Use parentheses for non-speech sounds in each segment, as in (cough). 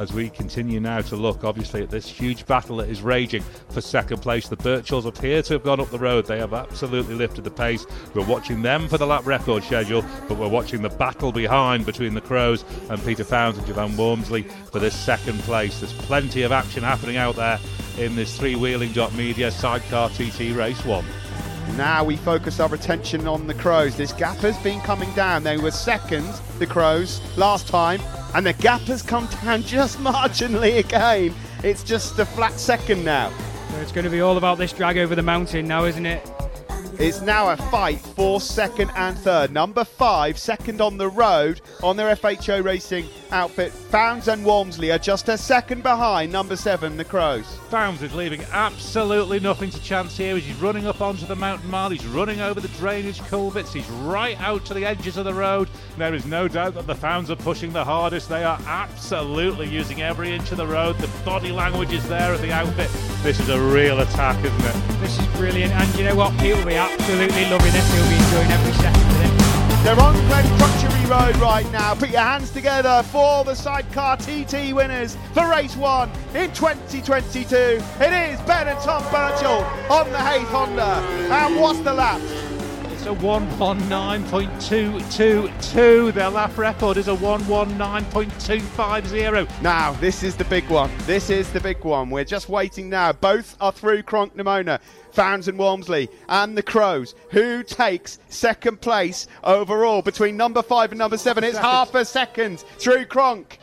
as we continue now to look, obviously, at this huge battle that is raging for second place. The Birchalls appear to have gone up the road. They have absolutely lifted the pace. We're watching them for the lap record schedule, but we're watching the battle behind between the Crowes and Peter Founds and Jevan Walmsley for this second place. There's plenty of action happening out there in this three wheeling dot media sidecar TT race one. Now we focus our attention on the Crowes. This gap has been coming down. They were second, the Crowes, last time, and the gap has come down (laughs) just marginally again. It's just a flat second now. So It's going to be all about this drag over the mountain now, isn't it? It's now a fight for second and third. Number five, second on the road on their FHO Racing outfit. Founds and Walmsley are just a second behind number seven, the Crowes. Founds is leaving absolutely nothing to chance here. He's running up onto the mountain mile. He's running over the drainage culverts. He's right out to the edges of the road. There is no doubt that the Founds are pushing the hardest. They are absolutely using every inch of the road. The body language is there of the outfit. This is a real attack, isn't it? This is brilliant, and you know what? People will be absolutely loving this. He'll be enjoying every second of it. They're on Glen Crutchery Road right now. Put your hands together for the sidecar TT winners for race one in 2022. It is Ben and Tom Birchall on the Haith Honda. And what's the lap? It's a 119.222. Their lap record is a 119.250. Now, this is the big one. This is the big one. We're just waiting now. Both are through Cronk-ny-Mona. Founds and Walmsley and the Crowes. Who takes second place overall between number five and number seven? It's half a second through Cronk.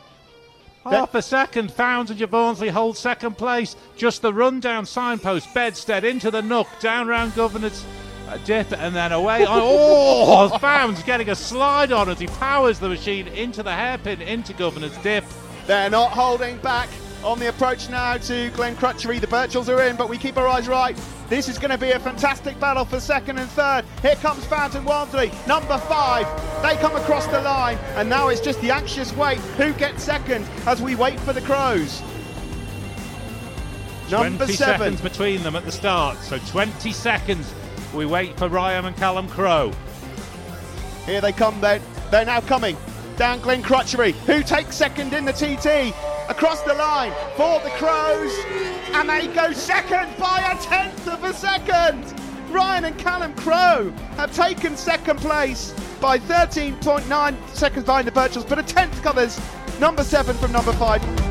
Half a second, Founds and Javornsley hold second place. Just the rundown signpost, Bedstead into the nook, down round Governor's uh, dip, and then away. oh, (laughs) Founds getting a slide on as he powers the machine into the hairpin, into Governor's dip. They're not holding back on the approach now to Glen Crutchery. The Birchalls are in, but we keep our eyes right. This is going to be a fantastic battle for second and third. Here comes Fountain Walmsley, number five. They come across the line, and now it's just the anxious wait. Who gets second as we wait for the Crowes? Number 20 seven. seconds between them at the start, so 20 seconds. We wait for Ryan and Callum Crowe. Here they come then. They're now coming down Glen Crutchery. Who takes second in the TT? Across the line for the Crowes. And they go second by a tenth of a second. Ryan and Callum Crowe have taken second place by 13.9 seconds behind the Birchalls, but a tenth covers number seven from number five.